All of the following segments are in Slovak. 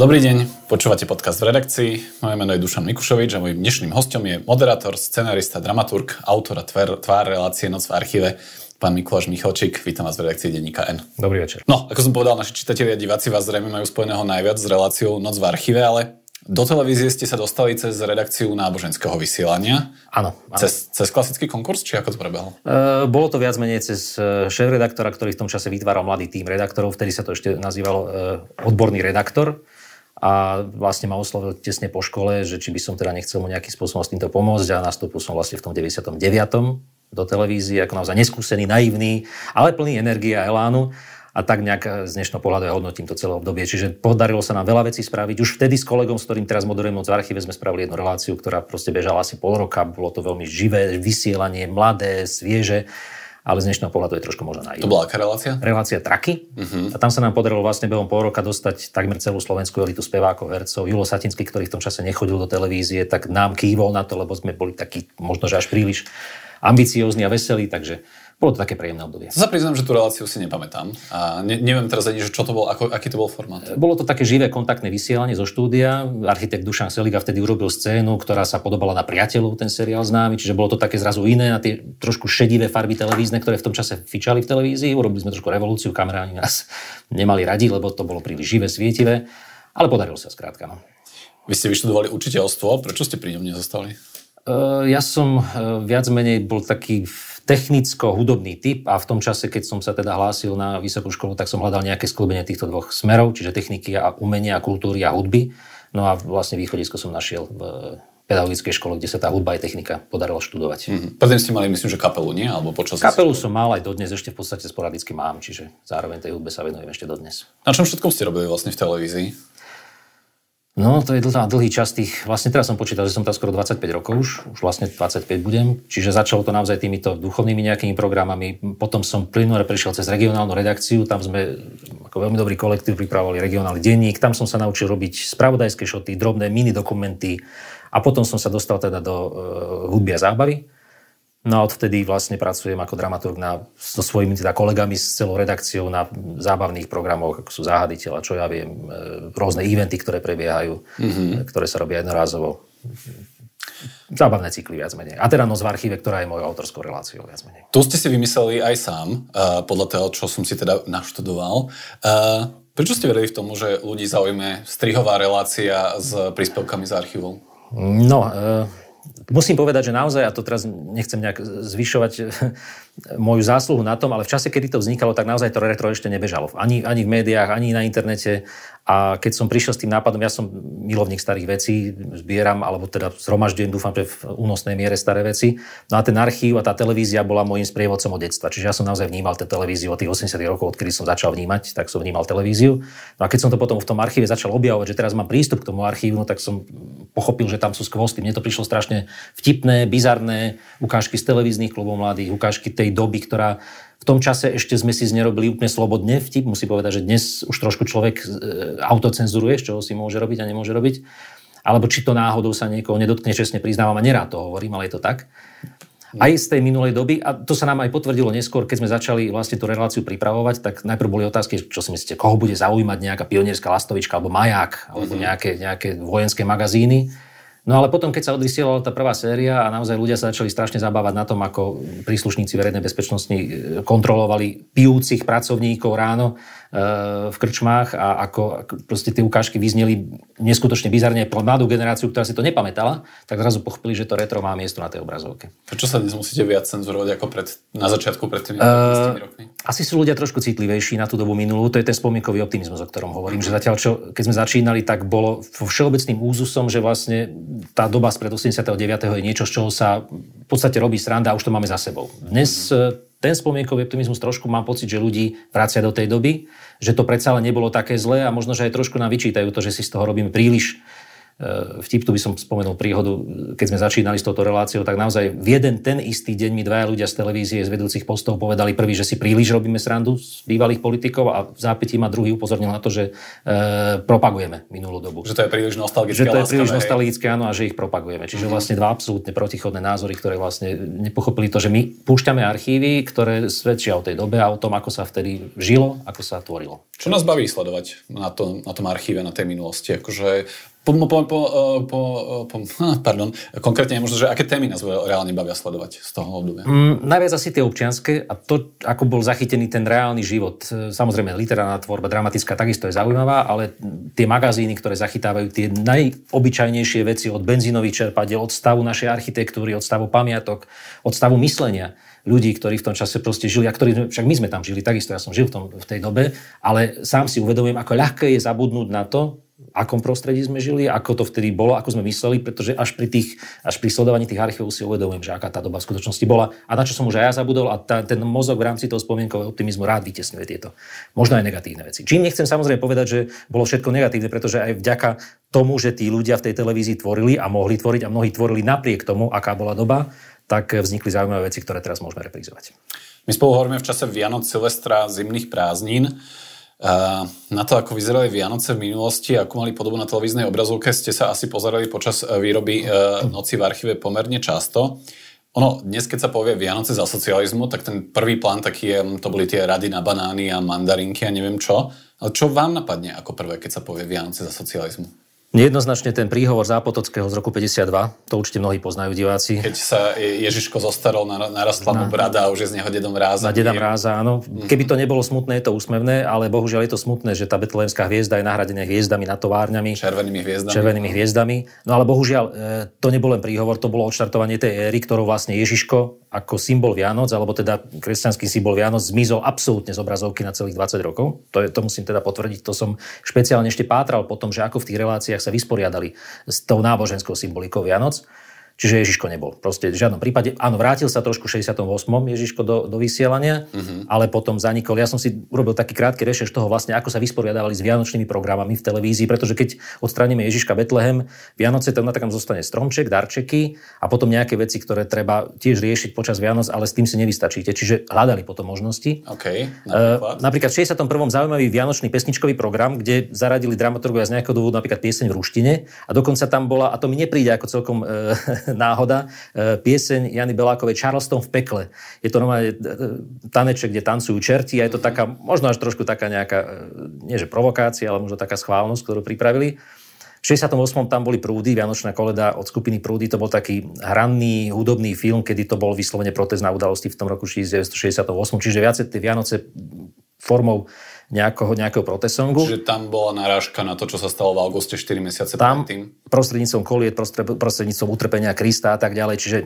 Dobrý deň, počúvate podcast v redakcii. Moje meno je Dušan Mikušovič a mojím dnešným hostom je moderátor, scenarista, dramaturg, autor a tvár, tvár relácie Noc v archíve, pán Mikuláš Michalčík. Vítam vás v redakcii denníka N. Dobrý večer. No, ako som povedal, naši čitatelia a diváci vás zrejme majú spojeného najviac s reláciou Noc v archíve, ale do televízie ste sa dostali cez redakciu náboženského vysielania. Áno. Cez, cez klasický konkurs, či ako to prebehlo? E, bolo to viac menej cez e, šéf-redaktora, ktorý v tom čase vytváral mladý tým redaktorov, vtedy sa to ešte nazývalo e, odborný redaktor a vlastne ma oslovil tesne po škole, že či by som teda nechcel mu nejakým spôsobom s týmto pomôcť a nastúpil som vlastne v tom 99. do televízie, ako naozaj neskúsený, naivný, ale plný energie a elánu a tak nejak z dnešného pohľadu ja hodnotím to celé obdobie. Čiže podarilo sa nám veľa vecí spraviť. Už vtedy s kolegom, s ktorým teraz moderujem moc v archíve, sme spravili jednu reláciu, ktorá proste bežala asi pol roka. Bolo to veľmi živé vysielanie, mladé, svieže ale z dnešného pohľadu je trošku možno naivné. To bola aká relácia? Relácia Traky. Uh-huh. A tam sa nám podarilo vlastne behom pol roka dostať takmer celú slovenskú elitu spevákov, hercov. Julo Satinský, ktorý v tom čase nechodil do televízie, tak nám kývol na to, lebo sme boli takí možno, že až príliš ambiciózni a veselí, takže bolo to také príjemné obdobie. Sa priznám, že tú reláciu si nepamätám. A ne, neviem teraz ani, že čo to bol, ako, aký to bol formát. Bolo to také živé kontaktné vysielanie zo štúdia. Architekt Dušan Seliga vtedy urobil scénu, ktorá sa podobala na priateľov, ten seriál známy, čiže bolo to také zrazu iné a tie trošku šedivé farby televízne, ktoré v tom čase fičali v televízii. Urobili sme trošku revolúciu, kameráni nás nemali radi, lebo to bolo príliš živé, svietivé, ale podarilo sa skrátka. No. Vy ste vyštudovali učiteľstvo, prečo ste pri ňom nezostali? Uh, ja som uh, viac menej bol taký technicko-hudobný typ a v tom čase, keď som sa teda hlásil na vysokú školu, tak som hľadal nejaké sklbenie týchto dvoch smerov, čiže techniky a umenia, kultúry a hudby. No a vlastne východisko som našiel v pedagogickej škole, kde sa tá hudba aj technika podarilo študovať. Mm-hmm. Predtým ste mali, myslím, že kapelu, nie? Alebo počas... Kapelu som mal aj dodnes, ešte v podstate sporadicky mám, čiže zároveň tej hudbe sa venujem ešte dodnes. Na čom všetkom ste robili vlastne v televízii? No, to je dlhá, dlhý čas tých, vlastne teraz som počítal, že som tam skoro 25 rokov už, už vlastne 25 budem, čiže začalo to naozaj týmito duchovnými nejakými programami. Potom som plynule prešiel cez regionálnu redakciu, tam sme ako veľmi dobrý kolektív pripravovali regionálny denník, tam som sa naučil robiť spravodajské šoty, drobné mini dokumenty a potom som sa dostal teda do uh, hudby a zábavy. No a odvtedy vlastne pracujem ako dramaturg na, so svojimi teda kolegami s celou redakciou na zábavných programoch, ako sú Záhaditeľ a čo ja viem, e, rôzne eventy, ktoré prebiehajú, mm-hmm. ktoré sa robia jednorázovo. Zábavné cykly viac menej. A teda Noc v archíve, ktorá je mojou autorskou reláciou viac menej. Tu ste si vymysleli aj sám, uh, podľa toho, čo som si teda naštudoval. Uh, prečo ste verili v tomu, že ľudí zaujme strihová relácia s príspevkami z archívov? No, uh, musím povedať, že naozaj, a to teraz nechcem nejak zvyšovať moju zásluhu na tom, ale v čase, kedy to vznikalo, tak naozaj to retro ešte nebežalo. Ani, ani v médiách, ani na internete. A keď som prišiel s tým nápadom, ja som milovník starých vecí, zbieram, alebo teda zhromažďujem, dúfam, že v únosnej miere staré veci. No a ten archív a tá televízia bola môjim sprievodcom od detstva. Čiže ja som naozaj vnímal tú televíziu od tých 80 rokov, odkedy som začal vnímať, tak som vnímal televíziu. No a keď som to potom v tom archíve začal objavovať, že teraz mám prístup k tomu archívu, no tak som pochopil, že tam sú skvosty. Mne to prišlo strašne vtipné, bizarné, ukážky z televíznych klubov mladých, ukážky tej doby, ktorá v tom čase ešte sme si nerobili úplne slobodne vtip. Musím povedať, že dnes už trošku človek e, autocenzuruje, čo si môže robiť a nemôže robiť. Alebo či to náhodou sa niekoho nedotkne, čestne priznávam a nerád to hovorím, ale je to tak. Aj z tej minulej doby, a to sa nám aj potvrdilo neskôr, keď sme začali vlastne tú reláciu pripravovať, tak najprv boli otázky, čo si myslíte, koho bude zaujímať nejaká pionierská lastovička alebo maják, alebo mm-hmm. nejaké, nejaké vojenské magazíny. No ale potom, keď sa odvysielala tá prvá séria a naozaj ľudia sa začali strašne zabávať na tom, ako príslušníci verejnej bezpečnosti e, kontrolovali pijúcich pracovníkov ráno e, v krčmách a ako proste tie ukážky vyzneli neskutočne bizarne pre mladú generáciu, ktorá si to nepamätala, tak zrazu pochopili, že to retro má miesto na tej obrazovke. Prečo sa dnes musíte viac cenzurovať ako pred, na začiatku pred tými, uh, rokmi? Asi sú ľudia trošku citlivejší na tú dobu minulú. To je ten spomienkový optimizmus, o ktorom hovorím. Že zatiaľ, čo, keď sme začínali, tak bolo všeobecným úzusom, že vlastne tá doba spred 89. je niečo, z čoho sa v podstate robí sranda a už to máme za sebou. Dnes mm. ten spomienkový optimizmus trošku mám pocit, že ľudí vracia do tej doby, že to predsa ale nebolo také zlé a možno, že aj trošku nám vyčítajú to, že si z toho robíme príliš vtip, tu by som spomenul príhodu, keď sme začínali s touto reláciou, tak naozaj v jeden ten istý deň mi dvaja ľudia z televízie, z vedúcich postov povedali prvý, že si príliš robíme srandu z bývalých politikov a v zápätí ma druhý upozornil na to, že e, propagujeme minulú dobu. Že to je príliš nostalgické. Že to je príliš nostalgické, áno, a že ich propagujeme. Čiže mm-hmm. vlastne dva absolútne protichodné názory, ktoré vlastne nepochopili to, že my púšťame archívy, ktoré svedčia o tej dobe a o tom, ako sa vtedy žilo, ako sa tvorilo. Čo nás baví sledovať na, to, na tom archíve, na tej minulosti? Akože po, po, po, po, po, pardon, konkrétne možno, že aké témy nás reálne bavia sledovať z toho obdobia? Mm, najviac asi tie občianske a to, ako bol zachytený ten reálny život. Samozrejme, literárna tvorba, dramatická takisto je zaujímavá, ale tie magazíny, ktoré zachytávajú tie najobyčajnejšie veci od benzínových čerpadiel, od stavu našej architektúry, od stavu pamiatok, od stavu myslenia ľudí, ktorí v tom čase proste žili, a ktorí, však my sme tam žili, takisto ja som žil v, tom, v tej dobe, ale sám si uvedomujem, ako ľahké je zabudnúť na to, akom prostredí sme žili, ako to vtedy bolo, ako sme mysleli, pretože až pri, tých, až pri sledovaní tých archívov si uvedomujem, že aká tá doba v skutočnosti bola a na čo som už aj ja zabudol a tá, ten mozog v rámci toho spomienkového optimizmu rád vytesňuje tieto možno aj negatívne veci. Čím nechcem samozrejme povedať, že bolo všetko negatívne, pretože aj vďaka tomu, že tí ľudia v tej televízii tvorili a mohli tvoriť a mnohí tvorili napriek tomu, aká bola doba, tak vznikli zaujímavé veci, ktoré teraz môžeme reprizovať. My spolu hovoríme v čase Vianoc, Silvestra, zimných prázdnin. Na to, ako vyzerali Vianoce v minulosti, ako mali podobu na televíznej obrazovke, ste sa asi pozerali počas e, výroby e, Noci v archíve pomerne často. Ono, dnes keď sa povie Vianoce za socializmu, tak ten prvý plán taký je, to boli tie rady na banány a mandarinky a neviem čo. Ale čo vám napadne ako prvé, keď sa povie Vianoce za socializmu? Nejednoznačne ten príhovor Zápotockého z roku 52, to určite mnohí poznajú diváci. Keď sa Ježiško zostarol, narastla mu brada a už je z neho dedom ráza. Na dedom ráza, áno. Mhm. Keby to nebolo smutné, je to úsmevné, ale bohužiaľ je to smutné, že tá betlehemská hviezda je nahradená hviezdami na továrňami. Červenými hviezdami. Červenými hviezdami. No ale bohužiaľ, e, to nebol len príhovor, to bolo odštartovanie tej éry, ktorou vlastne Ježiško ako symbol Vianoc, alebo teda kresťanský symbol Vianoc, zmizol absolútne z obrazovky na celých 20 rokov. To, je, to musím teda potvrdiť, to som špeciálne ešte pátral po tom, že ako v tých reláciách sa vysporiadali s tou náboženskou symbolikou Vianoc. Čiže Ježiško nebol. Proste v žiadnom prípade. Áno, vrátil sa trošku v 68. Ježiško do, do vysielania, uh-huh. ale potom zanikol. Ja som si urobil taký krátky rešerš toho vlastne, ako sa vysporiadávali s vianočnými programami v televízii, pretože keď odstraníme Ježiška Betlehem, Vianoce, tam na takom zostane stromček, darčeky a potom nejaké veci, ktoré treba tiež riešiť počas Vianoc, ale s tým si nevystačíte. Čiže hľadali potom možnosti. Okay, napríklad. Uh, napríklad v 61. zaujímavý vianočný pesničkový program, kde zaradili dramaturgovia z nejakého dôvodu napríklad pieseň v ruštine a dokonca tam bola, a to mi nepríde ako celkom uh, náhoda, e, pieseň Jany Belákovej Charleston v pekle. Je to normálne e, taneček, kde tancujú čerti a je to taká, možno až trošku taká nejaká, e, nie že provokácia, ale možno taká schválnosť, ktorú pripravili. V 68. tam boli Prúdy, Vianočná koleda od skupiny Prúdy. To bol taký hranný hudobný film, kedy to bol vyslovene protest na udalosti v tom roku 1968. Čiže viacej tie Vianoce formou nejakého, nejakého protesongu. Čiže tam bola narážka na to, čo sa stalo v auguste 4 mesiace tam, predtým. Prostredníctvom koliet, prostredníctvom utrpenia Krista a tak ďalej. Čiže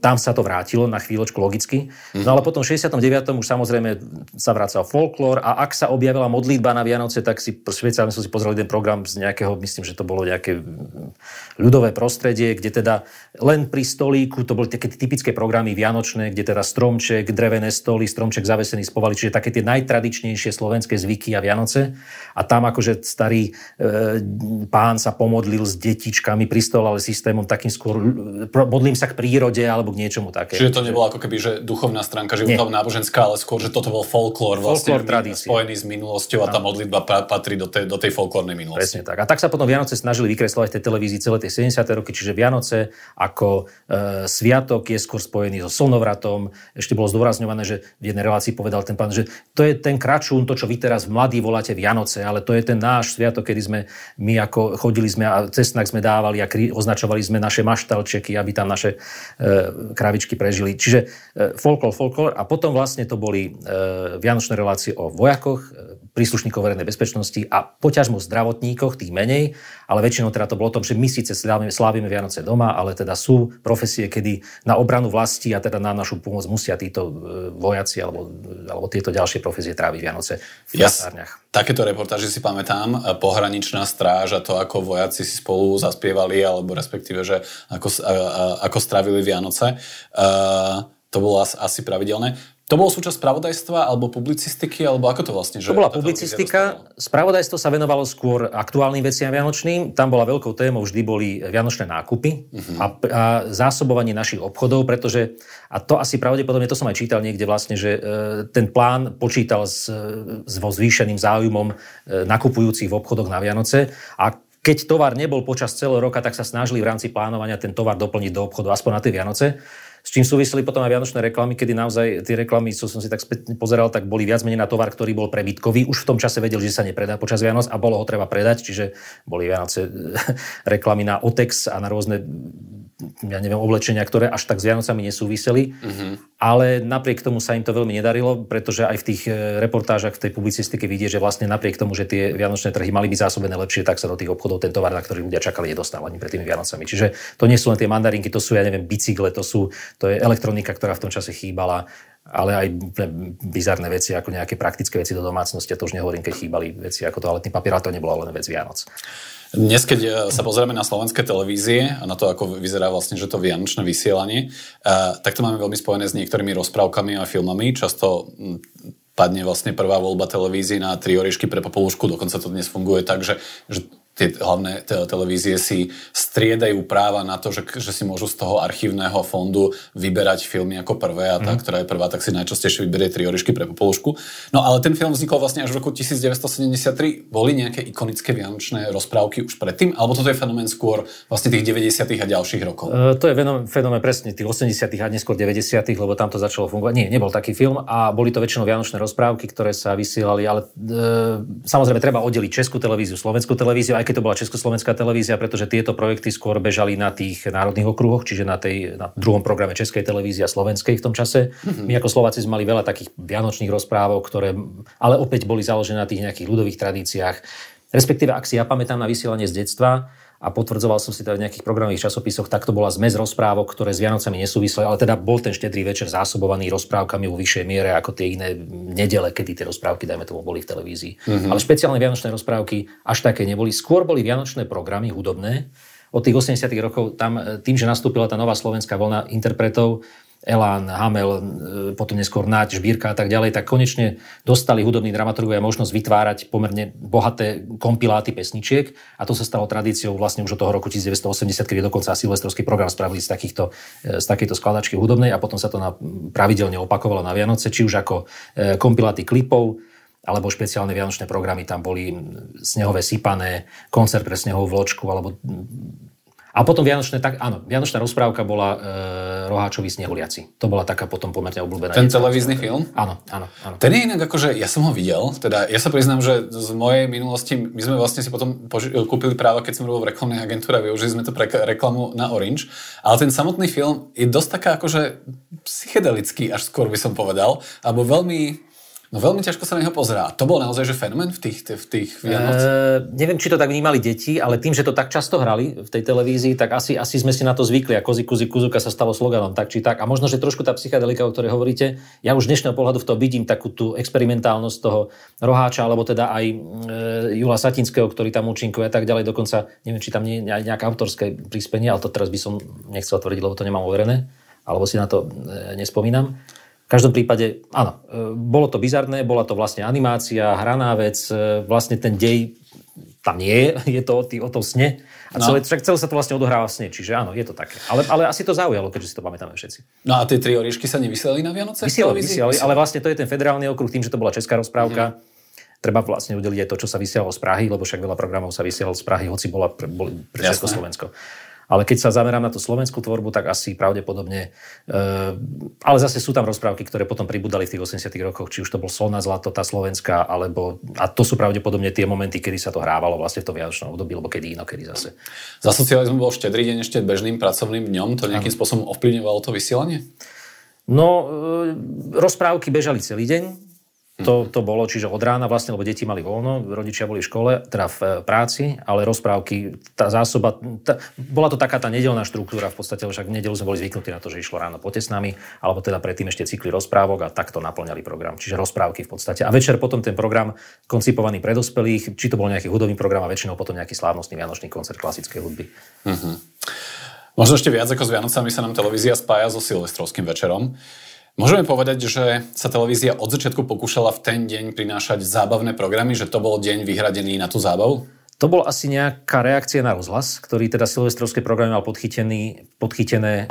tam sa to vrátilo na chvíľočku logicky. Mm-hmm. No ale potom v 69. už samozrejme sa vracal folklór a ak sa objavila modlitba na Vianoce, tak si špeciálne som si pozrel jeden program z nejakého, myslím, že to bolo nejaké ľudové prostredie, kde teda len pri stolíku, to boli také typické programy vianočné, kde teda stromček, drevené stoly, stromček zavesený z povali, čiže také tie najtradičnejšie slovenské zvyky zvyky a Vianoce. A tam akože starý e, pán sa pomodlil s detičkami pri stole, ale systémom takým skôr, modlím sa k prírode alebo k niečomu také. Čiže to nebolo ako keby, že duchovná stránka života náboženská, ale skôr, že toto bol folklór, vlastne spojený s minulosťou a tá modlitba patrí do tej, do tej folklórnej minulosti. Presne tak. A tak sa potom Vianoce snažili vykreslovať v tej televízii celé tie 70. roky, čiže Vianoce ako e, sviatok je skôr spojený so slnovratom. Ešte bolo zdôrazňované, že v jednej relácii povedal ten pán, že to je ten kračún, to, čo vy teraz mladí voláte Vianoce, ale to je ten náš sviatok, kedy sme my ako chodili sme a cestnak sme dávali a kri, označovali sme naše maštalčeky, aby tam naše e, kravičky prežili. Čiže e, folklor, folklor a potom vlastne to boli e, vianočné relácie o vojakoch, príslušníkov verejnej bezpečnosti a poťažmo zdravotníkoch, tých menej, ale väčšinou teda to bolo o tom, že my síce slávime, slávime Vianoce doma, ale teda sú profesie, kedy na obranu vlasti a teda na našu pomoc musia títo e, vojaci alebo, alebo tieto ďalšie profesie tráviť Vianoce v ja, kasárniach. Takéto reportáže si pamätám, e, pohraničná stráž a to, ako vojaci si spolu zaspievali, alebo respektíve, že ako, a, ako strávili Vianoce. Uh, to bolo asi pravidelné. To bolo súčasť spravodajstva alebo publicistiky, alebo ako to vlastne? Že to bola publicistika. Spravodajstvo sa venovalo skôr aktuálnym veciam vianočným. Tam bola veľkou témou, vždy boli vianočné nákupy uh-huh. a, a zásobovanie našich obchodov, pretože, a to asi pravdepodobne, to som aj čítal niekde vlastne, že e, ten plán počítal s, s vo zvýšeným záujmom e, nakupujúcich v obchodoch na Vianoce a keď tovar nebol počas celého roka, tak sa snažili v rámci plánovania ten tovar doplniť do obchodu aspoň na tie Vianoce. S čím súviseli potom aj vianočné reklamy, kedy naozaj tie reklamy, čo som si tak späť pozeral, tak boli viac menej na tovar, ktorý bol prebytkový. Už v tom čase vedeli, že sa nepredá počas Vianoc a bolo ho treba predať, čiže boli Vianoce reklamy na Otex a na rôzne ja neviem, oblečenia, ktoré až tak s Vianocami nesúviseli. Uh-huh. Ale napriek tomu sa im to veľmi nedarilo, pretože aj v tých e, reportážach, v tej publicistike vidie, že vlastne napriek tomu, že tie vianočné trhy mali byť zásobené lepšie, tak sa do tých obchodov ten tovar, na ktorý ľudia čakali, nedostal ani pred tými Vianocami. Čiže to nie sú len tie mandarinky, to sú, ja neviem, bicykle, to, sú, to je elektronika, ktorá v tom čase chýbala ale aj bizarné veci, ako nejaké praktické veci do domácnosti. A to už nehovorím, keď chýbali veci ako toaletný papier, ale to nebola len vec Vianoc. Dnes, keď e, sa pozrieme na slovenské televízie a na to, ako vyzerá vlastne, že to vianočné vysielanie, e, tak to máme veľmi spojené s niektorými rozprávkami a filmami. Často padne vlastne prvá voľba televízie na tri oriešky pre popolušku, dokonca to dnes funguje tak, že, že tie hlavné televízie si striedajú práva na to, že, že si môžu z toho archívneho fondu vyberať filmy ako prvé a tá, mm. ktorá je prvá, tak si najčastejšie vyberie tri orišky pre popolušku. No ale ten film vznikol vlastne až v roku 1973. Boli nejaké ikonické vianočné rozprávky už predtým? Alebo toto je fenomén skôr vlastne tých 90. a ďalších rokov? Uh, to je fenomén presne tých 80. a neskôr 90. lebo tam to začalo fungovať. Nie, nebol taký film a boli to väčšinou vianočné rozprávky, ktoré sa vysielali, ale uh, samozrejme treba oddeliť Českú televíziu, Slovenskú televíziu, aj keď to bola Československá televízia, pretože tieto projekty skôr bežali na tých národných okruhoch, čiže na, tej, na druhom programe Českej televízie a Slovenskej v tom čase. Mm-hmm. My ako Slováci sme mali veľa takých vianočných rozprávok, ktoré ale opäť boli založené na tých nejakých ľudových tradíciách. Respektíve, ak si ja pamätám na vysielanie z detstva, a potvrdzoval som si to v nejakých programových časopisoch, tak to bola zmes rozprávok, ktoré s Vianocami nesúvisli, ale teda bol ten štedrý večer zásobovaný rozprávkami vo vyššej miere ako tie iné nedele, kedy tie rozprávky, dajme tomu, boli v televízii. Mm-hmm. Ale špeciálne vianočné rozprávky až také neboli. Skôr boli vianočné programy hudobné. Od tých 80 rokov tam, tým, že nastúpila tá nová slovenská vlna interpretov, Elán, Hamel, e, potom neskôr Naď, Žbírka a tak ďalej, tak konečne dostali hudobní dramaturgovia možnosť vytvárať pomerne bohaté kompiláty pesničiek a to sa stalo tradíciou vlastne už od toho roku 1980, kedy dokonca silvestrovský program spravili z, takýchto, e, z takejto skladačky hudobnej a potom sa to na, pravidelne opakovalo na Vianoce, či už ako e, kompiláty klipov, alebo špeciálne vianočné programy, tam boli snehové sypané, koncert pre snehovú vločku, alebo a potom Vianočné, tak áno, Vianočná rozprávka bola e, Roháčovi snehuliaci. To bola taká potom pomerne obľúbená. Ten televízny film? Áno, áno, áno. Ten je inak akože, ja som ho videl, teda ja sa priznám, že z mojej minulosti, my sme vlastne si potom poži- kúpili práva, keď som robil v reklamnej agentúre využili sme to pre reklamu na Orange, ale ten samotný film je dosť taká akože psychedelický, až skôr by som povedal, alebo veľmi No veľmi ťažko sa na neho pozerá. To bol naozaj že fenomén v tých, v tých Vianoc? E, neviem, či to tak vnímali deti, ale tým, že to tak často hrali v tej televízii, tak asi, asi sme si na to zvykli a kozy, kuzy, kuzuka sa stalo sloganom tak či tak. A možno, že trošku tá psychedelika, o ktorej hovoríte, ja už dnešného pohľadu v tom vidím takú tú experimentálnosť toho roháča, alebo teda aj e, Jula Satinského, ktorý tam účinkuje a tak ďalej. Dokonca neviem, či tam nie je nejaké autorské príspenie, ale to teraz by som nechcel tvrdiť, lebo to nemám overené, alebo si na to e, nespomínam. V každom prípade, áno, e, bolo to bizarné, bola to vlastne animácia, hraná vec, e, vlastne ten dej tam nie je, je to o, tý, o tom sne. A no. celé, však celé sa to vlastne odohráva v sne, čiže áno, je to také. Ale, ale asi to zaujalo, keďže si to pamätáme všetci. No a tie tri oriešky sa nevysielali na Vianoce? Vysielali, vysielali, ale vlastne to je ten federálny okruh, tým, že to bola česká rozprávka. Mm. Treba vlastne udeliť aj to, čo sa vysielalo z Prahy, lebo však veľa programov sa vysielalo z Prahy, hoci bola pre, boli pre Československo. Ale keď sa zamerám na tú slovenskú tvorbu, tak asi pravdepodobne... E, ale zase sú tam rozprávky, ktoré potom pribudali v tých 80 rokoch, či už to bol Solná zlato, tá slovenská, alebo... A to sú pravdepodobne tie momenty, kedy sa to hrávalo vlastne v tom vianočnom období, alebo kedy inokedy zase. Za socializmu bol štedrý deň ešte bežným pracovným dňom. To nejakým spôsobom ovplyvňovalo to vysielanie? No, e, rozprávky bežali celý deň to, to bolo, čiže od rána vlastne, lebo deti mali voľno, rodičia boli v škole, teda v e, práci, ale rozprávky, tá zásoba, tá, bola to taká tá nedelná štruktúra v podstate, však v nedelu sme boli zvyknutí na to, že išlo ráno potesnami, alebo teda predtým ešte cykly rozprávok a takto naplňali program. Čiže rozprávky v podstate. A večer potom ten program koncipovaný pre dospelých, či to bol nejaký hudobný program a väčšinou potom nejaký slávnostný vianočný koncert klasickej hudby. Uh-huh. Možno ešte viac ako s Vianocami sa nám televízia spája so silvestrovským večerom. Môžeme povedať, že sa televízia od začiatku pokúšala v ten deň prinášať zábavné programy, že to bol deň vyhradený na tú zábavu? To bol asi nejaká reakcia na rozhlas, ktorý teda silvestrovské programy mal podchytený, podchytené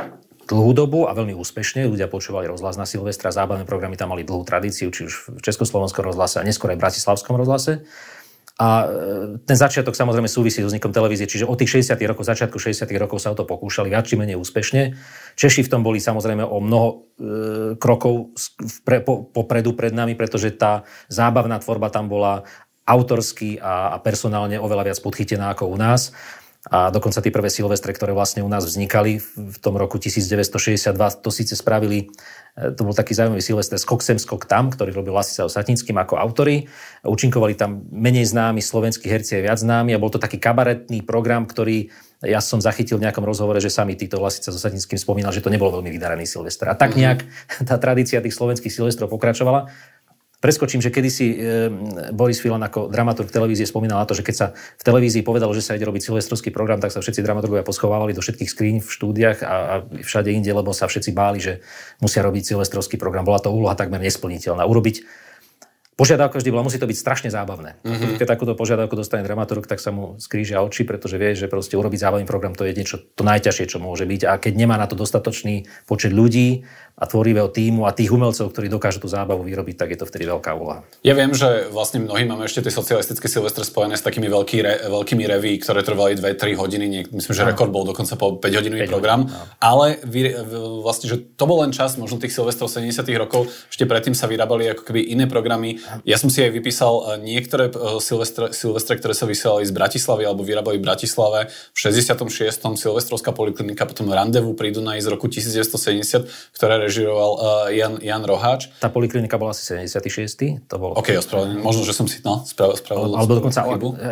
dlhú dobu a veľmi úspešne. Ľudia počúvali rozhlas na Silvestra, zábavné programy tam mali dlhú tradíciu, či už v Československom rozhlase a neskôr aj v Bratislavskom rozhlase. A e, ten začiatok samozrejme súvisí s vznikom televízie, čiže od tých 60. rokov, začiatku 60. rokov sa o to pokúšali viac či menej úspešne. Češi v tom boli samozrejme o mnoho e, krokov pre, po, popredu pred nami, pretože tá zábavná tvorba tam bola autorsky a, a personálne oveľa viac podchytená ako u nás. A dokonca tie prvé silvestre, ktoré vlastne u nás vznikali v tom roku 1962, to síce spravili, e, to bol taký zaujímavý silvestre Skok sem, skok tam, ktorý robil Lasica Satinským ako autory. Učinkovali tam menej známi slovenskí herci aj viac známi a bol to taký kabaretný program, ktorý ja som zachytil v nejakom rozhovore, že sami títo Lasica so Satinským spomínal, že to nebol veľmi vydaraný silvestr. A tak mhm. nejak tá tradícia tých slovenských silvestrov pokračovala. Preskočím, že kedysi e, Boris Filan ako dramaturg televízie spomínal na to, že keď sa v televízii povedalo, že sa ide robiť silvestrovský program, tak sa všetci dramaturgovia poschovávali do všetkých skríň v štúdiách a, a všade inde, lebo sa všetci báli, že musia robiť silvestrovský program. Bola to úloha takmer nesplniteľná. Urobiť Požiadavka vždy bola, musí to byť strašne zábavné. Mm-hmm. Keď takúto požiadavku dostane dramaturg, tak sa mu skrížia oči, pretože vie, že proste urobiť zábavný program to je niečo to najťažšie, čo môže byť. A keď nemá na to dostatočný počet ľudí, a tvorivého týmu a tých umelcov, ktorí dokážu tú zábavu vyrobiť, tak je to vtedy veľká úloha. Ja viem, že vlastne mnohí máme ešte tie socialistické silvestre spojené s takými veľký re, veľkými reví, ktoré trvali 2-3 hodiny, niek- myslím, že rekord bol dokonca po 5 hodinový program, hodin, ale vy, vlastne, že to bol len čas možno tých silvestrov 70 rokov, ešte predtým sa vyrábali ako keby iné programy. Ja som si aj vypísal e, niektoré e, silvestre, silvestre ktoré sa vysielali z Bratislavy alebo vyrábali v Bratislave v 66. Silvestrovská poliklinika, potom Randevu pri Dunaji z roku 1970, ktoré režiroval uh, Jan, Jan Roháč. Tá poliklinika bola asi 76. To bolo... OK, ospravedlňujem. Možno, že som si no, spravil, spravil Alebo dokonca...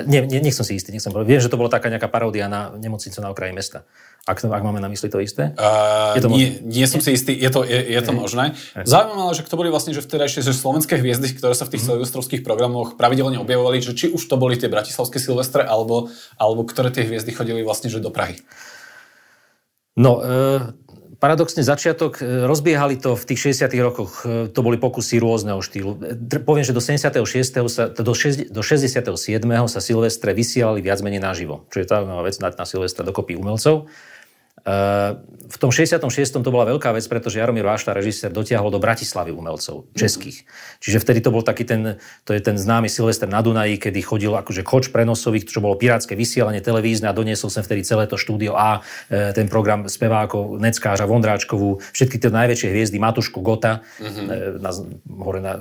Nie, nie, nech som si istý, nechcem povedať. Viem, že to bola taká nejaká paródia na nemocnicu na okraji mesta. Ak, ak máme na mysli to isté? Uh, je to nie, nie som si istý, je to, je, je to možné. Zaujímavé, že kto boli vlastne, že vtedajšie že slovenské hviezdy, ktoré sa v tých mm. silvestrovských programoch pravidelne objavovali, že či už to boli tie bratislavské silvestre, alebo, alebo ktoré tie hviezdy chodili vlastne že do Prahy. No, e, Paradoxne začiatok, e, rozbiehali to v tých 60 rokoch, e, to boli pokusy rôzneho štýlu. Poviem, že do 76. Sa, do, 60, do 67. sa Silvestre vysielali viac menej naživo. Čo je tá vec na, na Silvestre dokopy umelcov. V tom 66. to bola veľká vec, pretože Jaromír Vášta, režisér, dotiahol do Bratislavy umelcov českých. Mm. Čiže vtedy to bol taký ten, to je ten známy Silvester na Dunaji, kedy chodil akože koč prenosových, čo bolo pirátske vysielanie televízne a doniesol sem vtedy celé to štúdio A, e, ten program spevákov Neckáža, Vondráčkovú, všetky tie najväčšie hviezdy, Matušku Gota, mm-hmm. na, hore na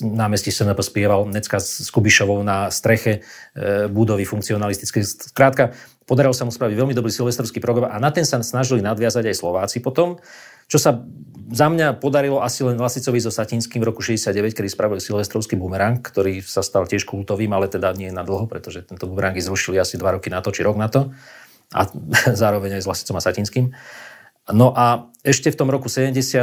námestí SNP spieval Necka s Kubišovou na streche e, budovy funkcionalistické. Skrátka, Podarilo sa mu spraviť veľmi dobrý silvestrovský program a na ten sa snažili nadviazať aj Slováci potom, čo sa za mňa podarilo asi len Vlasicovi so Satinským v roku 69, kedy spravili silvestrovský bumerang, ktorý sa stal tiež kultovým, ale teda nie na dlho, pretože tento bumerang zrušili asi dva roky na to, či rok na to. A zároveň aj s Vlasicom a Satinským. No a ešte v tom roku 70 e,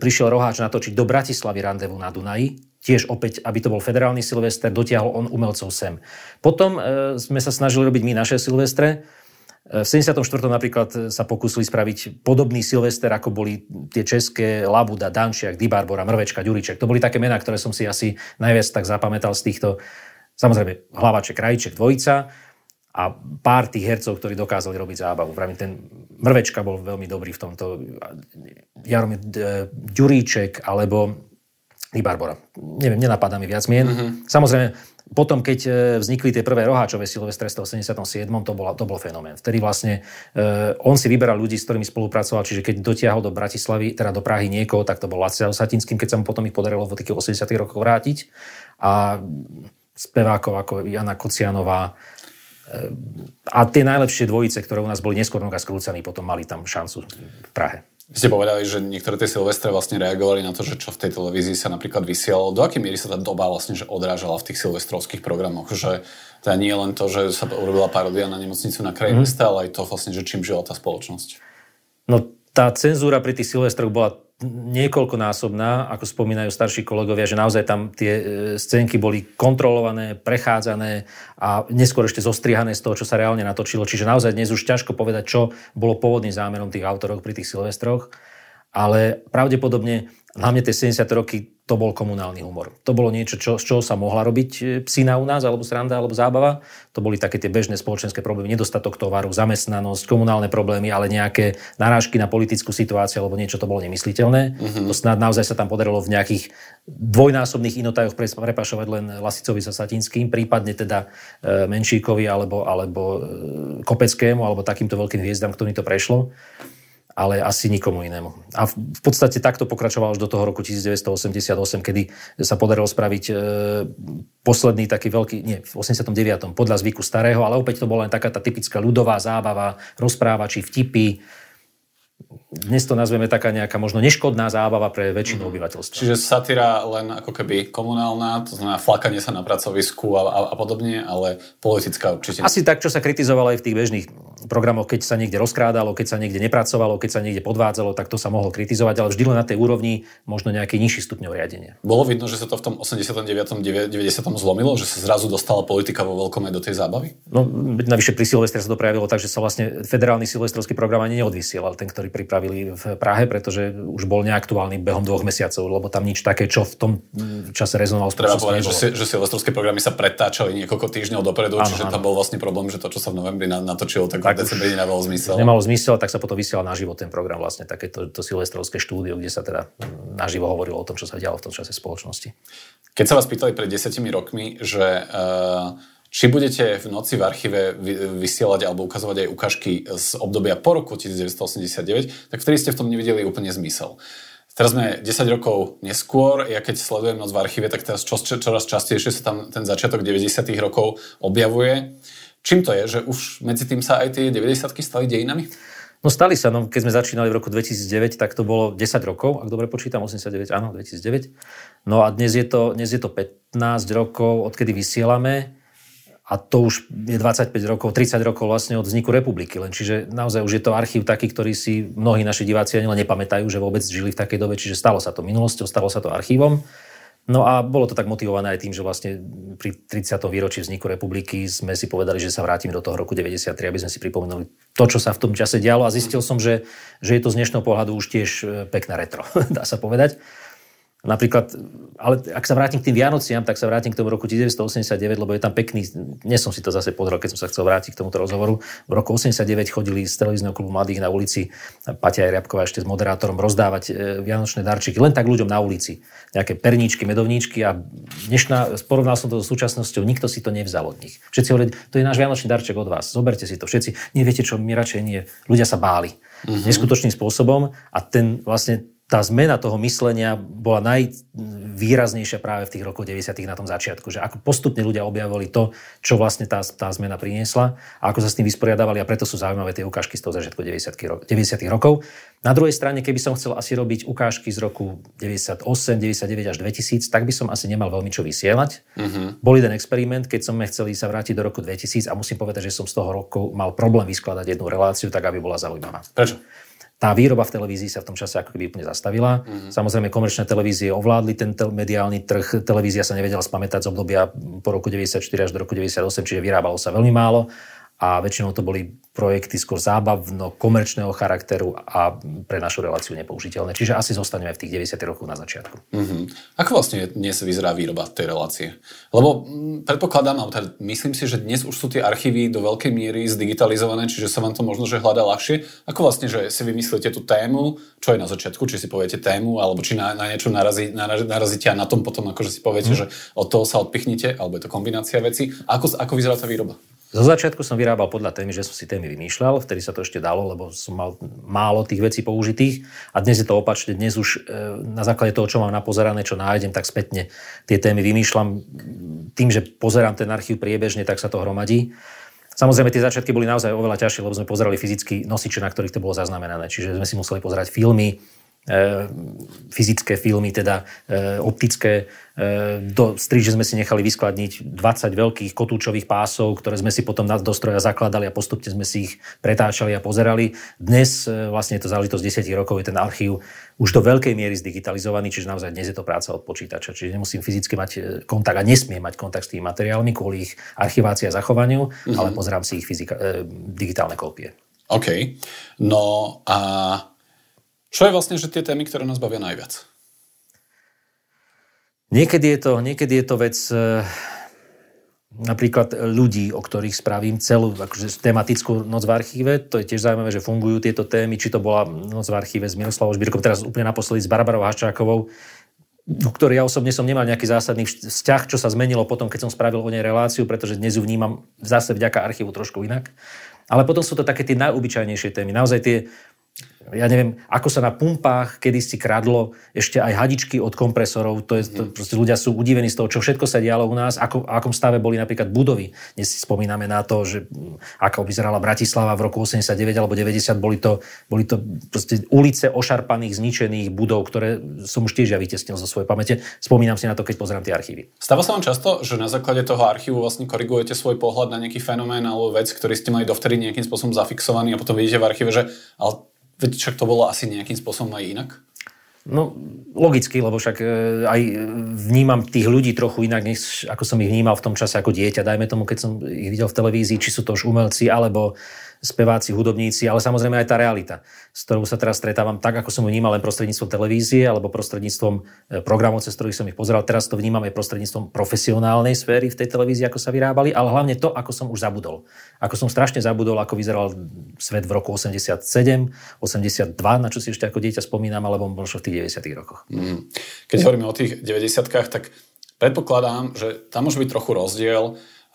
prišiel Roháč natočiť do Bratislavy randevu na Dunaji, tiež opäť, aby to bol federálny Silvester, dotiahol on umelcov sem. Potom e, sme sa snažili robiť my naše Silvestre. E, v 74. napríklad sa pokúsili spraviť podobný Silvester, ako boli tie české Labuda, Dančiak, Dibarbora, Mrvečka, Ďuriček. To boli také mená, ktoré som si asi najviac tak zapamätal z týchto. Samozrejme, Hlavaček, Krajček, Dvojica a pár tých hercov, ktorí dokázali robiť zábavu. Vravím, ten Mrvečka bol veľmi dobrý v tomto. Jaromír e, Ďuríček alebo i Barbora. Neviem, nenapadá mi viac mien. Mm-hmm. Samozrejme, potom, keď e, vznikli tie prvé roháčové silvestre v 87. to, bola, to bol fenomén. Vtedy vlastne uh, on si vyberal ľudí, s ktorými spolupracoval, čiže keď dotiahol do Bratislavy, teda do Prahy niekoho, tak to bol Lacel Satinským, keď sa mu potom ich podarilo v takých 80. rokoch vrátiť. A spevákov ako Jana Kocianová, a tie najlepšie dvojice, ktoré u nás boli neskôr noga skrúcaní, potom mali tam šancu v Prahe. Vy ste povedali, že niektoré tie silvestre vlastne reagovali na to, že čo v tej televízii sa napríklad vysielalo. Do akej miery sa tá doba vlastne že odrážala v tých silvestrovských programoch? Že teda nie len to, že sa urobila parodia na nemocnicu na kraji mm. mesta, ale aj to vlastne, že čím žila tá spoločnosť. No tá cenzúra pri tých silvestroch bola niekoľkonásobná, ako spomínajú starší kolegovia, že naozaj tam tie e, scénky boli kontrolované, prechádzané a neskôr ešte zostrihané z toho, čo sa reálne natočilo. Čiže naozaj dnes už ťažko povedať, čo bolo pôvodným zámerom tých autorov pri tých silvestroch. ale pravdepodobne hlavne tie 70. roky to bol komunálny humor. To bolo niečo, čo, z čoho sa mohla robiť e, psina u nás, alebo sranda, alebo zábava. To boli také tie bežné spoločenské problémy, nedostatok tovaru, zamestnanosť, komunálne problémy, ale nejaké narážky na politickú situáciu, alebo niečo to bolo nemysliteľné. Uh-huh. To snad naozaj sa tam podarilo v nejakých dvojnásobných inotajoch prepašovať len Lasicovi sa Satinským, prípadne teda e, Menšíkovi alebo, alebo e, Kopeckému, alebo takýmto veľkým hviezdam, ktorým to prešlo ale asi nikomu inému. A v podstate takto pokračoval až do toho roku 1988, kedy sa podarilo spraviť e, posledný taký veľký, nie, v 89. podľa zvyku starého, ale opäť to bola len taká tá typická ľudová zábava, rozprávači, vtipy, dnes to nazveme taká nejaká možno neškodná zábava pre väčšinu mm. obyvateľstva. Čiže satyra len ako keby komunálna, to znamená flakanie sa na pracovisku a, a, a podobne, ale politická určite. Asi tak, čo sa kritizovalo aj v tých bežných programoch, keď sa niekde rozkrádalo, keď sa niekde nepracovalo, keď sa niekde podvádzalo, tak to sa mohlo kritizovať, ale vždy len na tej úrovni možno nejaký nižší stupňov riadenia. Bolo vidno, že sa to v tom 89. 90. zlomilo, že sa zrazu dostala politika vo veľkom aj do tej zábavy? No, navyše pri Silvestre sa to prejavilo tak, že sa vlastne federálny silvestrovský program ani neodvysielal, ten, ktorý pripravil spravili v Prahe, pretože už bol neaktuálny behom dvoch mesiacov, lebo tam nič také, čo v tom čase rezonovalo Treba povedať, že, že silvestrovské programy sa pretáčali niekoľko týždňov dopredu, ano, čiže ano. tam bol vlastne problém, že to, čo sa v novembri natočilo, tak, tak v decembri nemalo zmysel. Nemalo zmysel, tak sa potom vysielal naživo ten program, vlastne takéto to silvestrovské štúdio, kde sa teda naživo hovorilo o tom, čo sa dialo v tom čase spoločnosti. Keď sa vás pýtali pred desiatimi rokmi, že uh, či budete v noci v archíve vysielať alebo ukazovať aj ukážky z obdobia po roku 1989, tak vtedy ste v tom nevideli úplne zmysel. Teraz sme 10 rokov neskôr, ja keď sledujem noc v archíve, tak teraz čo, čoraz častejšie sa tam ten začiatok 90 rokov objavuje. Čím to je, že už medzi tým sa aj tie 90 stali dejinami? No stali sa, no keď sme začínali v roku 2009, tak to bolo 10 rokov, ak dobre počítam, 89, áno, 2009. No a dnes je to, dnes je to 15 rokov, odkedy vysielame a to už je 25 rokov, 30 rokov vlastne od vzniku republiky. Len čiže naozaj už je to archív taký, ktorý si mnohí naši diváci ani len nepamätajú, že vôbec žili v takej dobe, čiže stalo sa to minulosťou, stalo sa to archívom. No a bolo to tak motivované aj tým, že vlastne pri 30. výročí vzniku republiky sme si povedali, že sa vrátime do toho roku 93, aby sme si pripomenuli to, čo sa v tom čase dialo a zistil som, že, že je to z dnešného pohľadu už tiež e, pekná retro, dá sa povedať. Napríklad, ale ak sa vrátim k tým Vianociam, tak sa vrátim k tomu roku 1989, lebo je tam pekný, dnes som si to zase pozrel, keď som sa chcel vrátiť k tomuto rozhovoru. V roku 89 chodili z televízneho klubu mladých na ulici Patia Riabková ešte s moderátorom rozdávať e, vianočné darčeky, len tak ľuďom na ulici. Nejaké perníčky, medovníčky a dnešná, porovnal som to so súčasnosťou, nikto si to nevzal od nich. Všetci hovorili, to je náš vianočný darček od vás, zoberte si to. Všetci, neviete čo, my radšej nie. Ľudia sa báli. Mm-hmm. Neskutočným spôsobom a ten vlastne tá zmena toho myslenia bola najvýraznejšia práve v tých rokoch 90. na tom začiatku, že ako postupne ľudia objavovali to, čo vlastne tá, tá zmena priniesla a ako sa s tým vysporiadavali a preto sú zaujímavé tie ukážky z toho začiatku 90. Ro- 90. rokov. Na druhej strane, keby som chcel asi robiť ukážky z roku 98, 99 až 2000, tak by som asi nemal veľmi čo vysielať. Uh-huh. Bol jeden experiment, keď sme chceli sa vrátiť do roku 2000 a musím povedať, že som z toho roku mal problém vyskladať jednu reláciu tak, aby bola zaujímavá. Prečo? Tá výroba v televízii sa v tom čase ako keby úplne zastavila. Mm-hmm. Samozrejme, komerčné televízie ovládli ten tel- mediálny trh. Televízia sa nevedela spamätať z obdobia po roku 94 až do roku 98, čiže vyrábalo sa veľmi málo a väčšinou to boli projekty skôr zábavno-komerčného charakteru a pre našu reláciu nepoužiteľné. Čiže asi zostaneme v tých 90 rokoch na začiatku. Mm-hmm. Ako vlastne dnes vyzerá výroba tej relácie? Lebo mm, predpokladám, alebo teda myslím si, že dnes už sú tie archívy do veľkej miery zdigitalizované, čiže sa vám to možno že hľadá ľahšie. Ako vlastne, že si vymyslíte tú tému, čo je na začiatku, či si poviete tému, alebo či na, na niečo narazí, narazíte a na tom potom akože si poviete, mm. že od toho sa odpichnite, alebo je to kombinácia veci. Ako, ako vyzerá tá výroba? Zo začiatku som vyrábal podľa témy, že som si témy vymýšľal, vtedy sa to ešte dalo, lebo som mal málo tých vecí použitých a dnes je to opačne. Dnes už e, na základe toho, čo mám napozerané, čo nájdem, tak spätne tie témy vymýšľam. Tým, že pozerám ten archív priebežne, tak sa to hromadí. Samozrejme, tie začiatky boli naozaj oveľa ťažšie, lebo sme pozerali fyzicky nosiče, na ktorých to bolo zaznamenané. Čiže sme si museli pozerať filmy, fyzické filmy, teda e, optické. E, do striže sme si nechali vyskladniť 20 veľkých kotúčových pásov, ktoré sme si potom do stroja zakladali a postupne sme si ich pretáčali a pozerali. Dnes vlastne je to záležitosť 10 rokov, je ten archív už do veľkej miery zdigitalizovaný, čiže naozaj dnes je to práca od počítača. Čiže nemusím fyzicky mať kontakt a nesmiem mať kontakt s tými materiálmi kvôli ich archivácii a zachovaniu, mm-hmm. ale pozerám si ich fyzika, digitálne kópie. OK. No a Čo je vlastne, že tie témy, ktoré nás bavia najviac? Niekedy je to, niekedy je to vec e, napríklad ľudí, o ktorých spravím celú akože, tematickú noc v archíve. To je tiež zaujímavé, že fungujú tieto témy, či to bola noc v archíve s Miroslavou Žbírkom, teraz úplne naposledy s Barbarou Haščákovou, o ktorej ja osobne som nemal nejaký zásadný vzťah, čo sa zmenilo potom, keď som spravil o nej reláciu, pretože dnes ju vnímam zase vďaka archívu trošku inak. Ale potom sú to také tie najobyčajnejšie témy. Naozaj tie ja neviem, ako sa na pumpách kedysi kradlo ešte aj hadičky od kompresorov. To je, to, mhm. proste ľudia sú udivení z toho, čo všetko sa dialo u nás, ako, akom stave boli napríklad budovy. Dnes si spomíname na to, že ako vyzerala Bratislava v roku 89 alebo 90, boli to, boli to proste ulice ošarpaných, zničených budov, ktoré som už tiež ja vytesnil zo svojej pamäte. Spomínam si na to, keď pozerám tie archívy. Stáva sa vám často, že na základe toho archívu vlastne korigujete svoj pohľad na nejaký fenomén alebo vec, ktorý ste mali dovtedy nejakým spôsobom zafixovaný a potom vidíte v archíve, že ale Veď však to bolo asi nejakým spôsobom aj inak? No, logicky, lebo však e, aj vnímam tých ľudí trochu inak, než ako som ich vnímal v tom čase ako dieťa. Dajme tomu, keď som ich videl v televízii, či sú to už umelci, alebo speváci, hudobníci, ale samozrejme aj tá realita, s ktorou sa teraz stretávam tak, ako som ju vnímal len prostredníctvom televízie alebo prostredníctvom e, programov, cez ktorých som ich pozeral. Teraz to vnímam aj prostredníctvom profesionálnej sféry v tej televízii, ako sa vyrábali, ale hlavne to, ako som už zabudol. Ako som strašne zabudol, ako vyzeral svet v roku 87, 82, na čo si ešte ako dieťa spomínam, alebo možno v tých 90 rokoch. Mm. Keď hovoríme o tých 90 tak predpokladám, že tam môže byť trochu rozdiel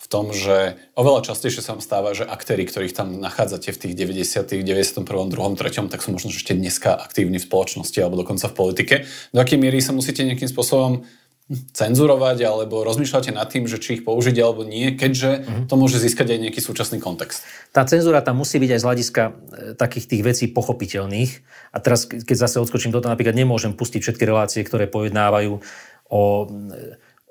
v tom, že oveľa častejšie sa vám stáva, že aktéry, ktorých tam nachádzate v tých 90., 91., 2., 3., tak sú možno ešte dneska aktívni v spoločnosti alebo dokonca v politike. Do akej miery sa musíte nejakým spôsobom cenzurovať alebo rozmýšľate nad tým, že či ich použiť alebo nie, keďže uh-huh. to môže získať aj nejaký súčasný kontext. Tá cenzúra tam musí byť aj z hľadiska e, takých tých vecí pochopiteľných. A teraz, keď zase odskočím toto, napríklad nemôžem pustiť všetky relácie, ktoré pojednávajú o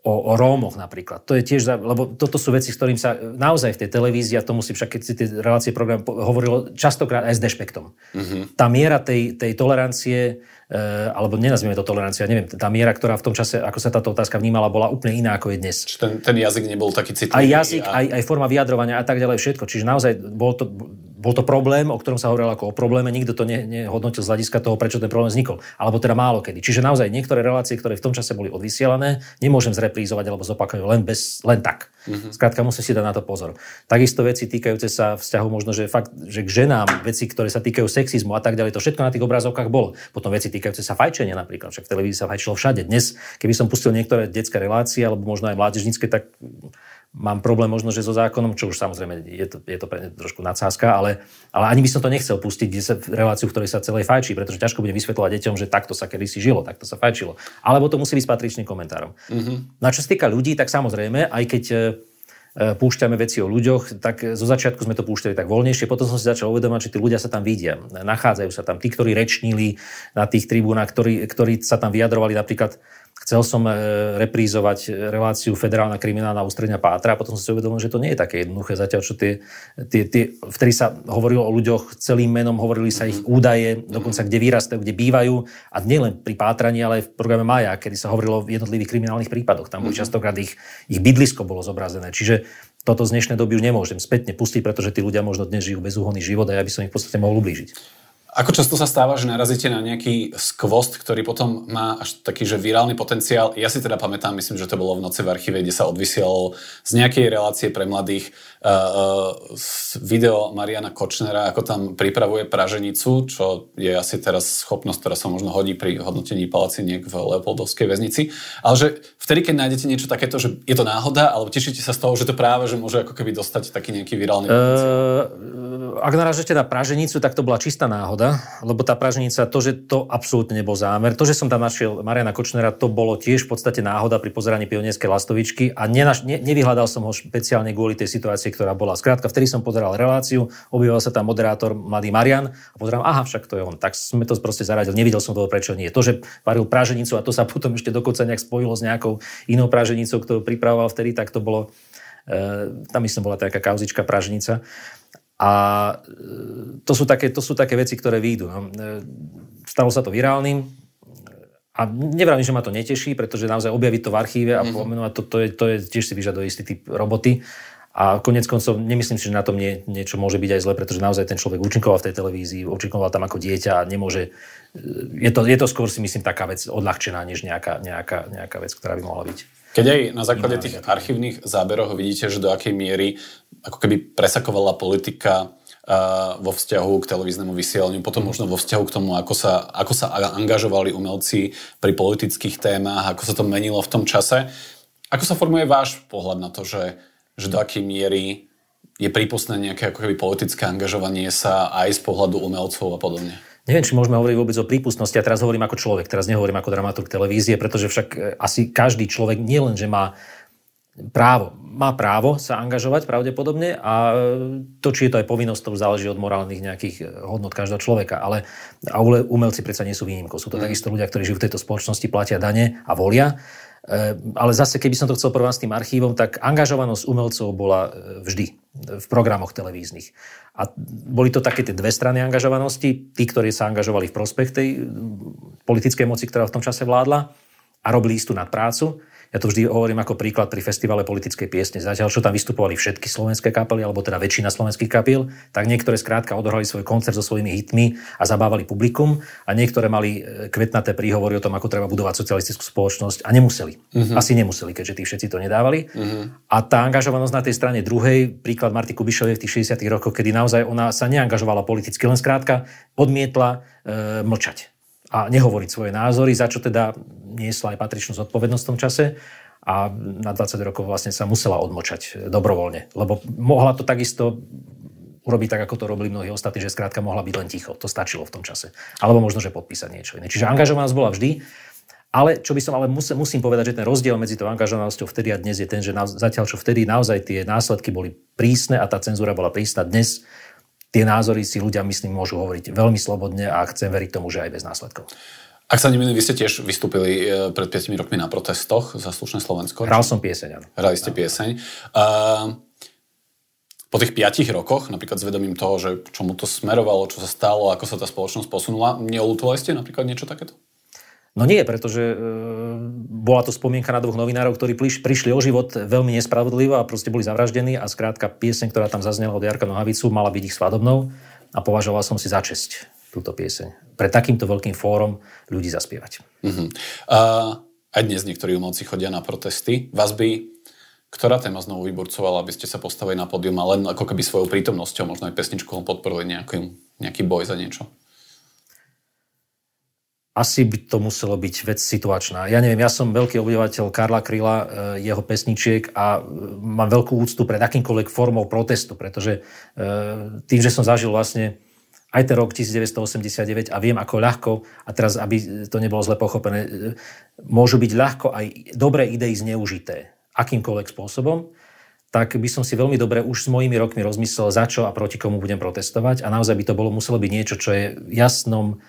o, o Rómoch napríklad. To je tiež, lebo toto sú veci, s ktorým sa naozaj v tej televízii, a to musí však, keď si tie relácie program hovorilo častokrát aj s dešpektom. Mm-hmm. Tá miera tej, tej tolerancie Eh, alebo nenazvieme to tolerancia, neviem, tá miera, ktorá v tom čase, ako sa táto otázka vnímala, bola úplne iná, ako je dnes. Čiže ten, ten jazyk nebol taký citlivý. Aj jazyk, a... aj, aj forma vyjadrovania a tak ďalej, všetko. Čiže naozaj bol to, bol to problém, o ktorom sa hovorilo ako o probléme, nikto to ne, nehodnotil z hľadiska toho, prečo ten problém vznikol. Alebo teda málo kedy. Čiže naozaj niektoré relácie, ktoré v tom čase boli odvysielané, nemôžem zreprízovať alebo zopakovať len, bez, len tak. Mm-hmm. Skrátka musím si dať na to pozor. Takisto veci týkajúce sa vzťahu možno, že fakt, že k ženám, veci, ktoré sa týkajú sexizmu a tak ďalej, to všetko na tých obrazovkách bolo. Potom veci týkajúce sa fajčenia napríklad, však v televízii sa fajčilo všade. Dnes, keby som pustil niektoré detské relácie, alebo možno aj mládežnícke, tak mám problém možno, že so zákonom, čo už samozrejme je to, je to pre trošku nadsázka, ale, ale ani by som to nechcel pustiť sa, reláciu, v ktorej sa celej fajčí, pretože ťažko bude vysvetľovať deťom, že takto sa kedysi žilo, takto sa fajčilo. Alebo to musí byť s patričným komentárom. Mm-hmm. Na čo sa týka ľudí, tak samozrejme, aj keď E, púšťame veci o ľuďoch, tak zo začiatku sme to púšťali tak voľnejšie, potom som si začal uvedomať, že tí ľudia sa tam vidia. Nachádzajú sa tam tí, ktorí rečnili na tých tribúnach, ktorí, ktorí sa tam vyjadrovali napríklad Chcel som e, reprízovať reláciu Federálna kriminálna ústredňa Pátra a potom som si uvedomil, že to nie je také jednoduché. Zatiaľ, čo tie, tie, tie, vtedy sa hovorilo o ľuďoch celým menom, hovorili sa ich údaje, dokonca kde vyrastajú, kde bývajú a nielen pri pátraní, ale aj v programe Maja, kedy sa hovorilo o jednotlivých kriminálnych prípadoch. Tam boli mhm. častokrát ich, ich bydlisko bolo zobrazené. Čiže toto z dnešnej doby už nemôžem spätne pustiť, pretože tí ľudia možno dnes žijú bezúhonný život a ja by som ich v podstate mohol ublížiť. Ako často sa stáva, že narazíte na nejaký skvost, ktorý potom má až taký, že virálny potenciál? Ja si teda pamätám, myslím, že to bolo v noci v archíve, kde sa odvysielalo z nejakej relácie pre mladých video Mariana Kočnera, ako tam pripravuje praženicu, čo je asi teraz schopnosť, ktorá sa možno hodí pri hodnotení palaciniek v Leopoldovskej väznici. Ale že vtedy, keď nájdete niečo takéto, že je to náhoda, alebo tešíte sa z toho, že to práve, že môže ako keby dostať taký nejaký virálny potenciál? Uh, ak narážete na praženicu, tak to bola čistá náhoda lebo tá pražnica, to, že to absolútne nebol zámer, to, že som tam našiel Mariana Kočnera, to bolo tiež v podstate náhoda pri pozeraní pionierskej lastovičky a nenaš, ne, nevyhľadal som ho špeciálne kvôli tej situácii, ktorá bola. Skrátka, vtedy som pozeral reláciu, objavil sa tam moderátor mladý Marian a pozerám, aha, však to je on. Tak sme to proste zaradili, nevidel som toho, prečo nie. To, že varil praženicu a to sa potom ešte dokonca nejak spojilo s nejakou inou praženicou, ktorú pripravoval vtedy, tak to bolo, e, tam myslím bola taká kauzička pražnica. A e, to sú také, to sú také veci, ktoré výjdu. No. E, stalo sa to virálnym a nevravím, že ma to neteší, pretože naozaj objaviť to v archíve a mm-hmm. pomenovať to, to je, to je tiež si vyžaduje istý typ roboty. A konec koncov nemyslím si, že na tom nie, niečo môže byť aj zle, pretože naozaj ten človek účinkoval v tej televízii, účinkoval tam ako dieťa a nemôže... Je to, je to skôr si myslím taká vec odľahčená, než nejaká, nejaká, nejaká vec, ktorá by mohla byť. Keď aj na základe tých archívnych záberov vidíte, že do akej miery ako keby presakovala politika vo vzťahu k televíznemu vysielaniu, potom možno vo vzťahu k tomu, ako sa, ako sa angažovali umelci pri politických témach, ako sa to menilo v tom čase. Ako sa formuje váš pohľad na to, že že do akej miery je prípustné nejaké ako keby politické angažovanie sa aj z pohľadu umelcov a podobne. Neviem, či môžeme hovoriť vôbec o prípustnosti. Ja teraz hovorím ako človek, teraz nehovorím ako dramaturg televízie, pretože však e, asi každý človek nielen, že má právo, má právo sa angažovať pravdepodobne a e, to, či je to aj povinnosť, to záleží od morálnych nejakých e, hodnot každého človeka. Ale a umelci predsa nie sú výnimkou. Sú to mm. takisto ľudia, ktorí žijú v tejto spoločnosti, platia dane a volia ale zase, keby som to chcel porovnať s tým archívom, tak angažovanosť umelcov bola eh, vždy v programoch televíznych. A boli to také tie dve strany angažovanosti. Tí, ktorí sa angažovali v prospech tej politickej moci, ktorá v tom čase vládla a robili istú nadprácu ja to vždy hovorím ako príklad pri festivale politickej piesne. Zatiaľ, čo tam vystupovali všetky slovenské kapely, alebo teda väčšina slovenských kapiel, tak niektoré skrátka odohrali svoj koncert so svojimi hitmi a zabávali publikum a niektoré mali e, kvetnaté príhovory o tom, ako treba budovať socialistickú spoločnosť a nemuseli. Uh-huh. Asi nemuseli, keďže tí všetci to nedávali. Uh-huh. A tá angažovanosť na tej strane druhej, príklad Marty Kubišovej v tých 60. rokoch, kedy naozaj ona sa neangažovala politicky, len skrátka odmietla e, mlčať a nehovoriť svoje názory, za čo teda niesla aj patričnú zodpovednosť v tom čase a na 20 rokov vlastne sa musela odmočať dobrovoľne, lebo mohla to takisto urobiť tak, ako to robili mnohí ostatní, že skrátka mohla byť len ticho. To stačilo v tom čase. Alebo možno, že podpísať niečo iné. Čiže angažovanosť bola vždy. Ale čo by som ale musel, musím povedať, že ten rozdiel medzi tou angažovanosťou vtedy a dnes je ten, že na, zatiaľ čo vtedy naozaj tie následky boli prísne a tá cenzúra bola prísna, dnes tie názory si ľudia, myslím, môžu hovoriť veľmi slobodne a chcem veriť tomu, že aj bez následkov. Ak sa nemýlim, vy ste tiež vystúpili e, pred 5 rokmi na protestoch za slušné Slovensko. Hral som pieseň, áno. Hrali ste pieseň. Uh, po tých 5 rokoch, napríklad s vedomím toho, že čomu to smerovalo, čo sa stalo, ako sa tá spoločnosť posunula, neolutovali ste napríklad niečo takéto? No nie, pretože e, bola to spomienka na dvoch novinárov, ktorí priš, prišli o život veľmi nespravodlivo a proste boli zavraždení a skrátka pieseň, ktorá tam zaznela od Jarka Nohavicu, mala byť ich svadobnou a považoval som si za česť túto pieseň. Pre takýmto veľkým fórom ľudí zaspievať. Uh-huh. Uh, aj dnes niektorí umelci chodia na protesty. Vás by ktorá téma znovu vyburcovala, aby ste sa postavili na pódium a len ako keby svojou prítomnosťou, možno aj pesničkou podporili nejaký, nejaký boj za niečo? Asi by to muselo byť vec situačná. Ja neviem, ja som veľký obyvateľ Karla Kryla, e, jeho pesničiek a e, mám veľkú úctu pred akýmkoľvek formou protestu, pretože e, tým, že som zažil vlastne aj ten rok 1989 a viem, ako ľahko, a teraz, aby to nebolo zle pochopené, môžu byť ľahko aj dobré idei zneužité akýmkoľvek spôsobom, tak by som si veľmi dobre už s mojimi rokmi rozmyslel, za čo a proti komu budem protestovať. A naozaj by to bolo muselo byť niečo, čo je v jasnom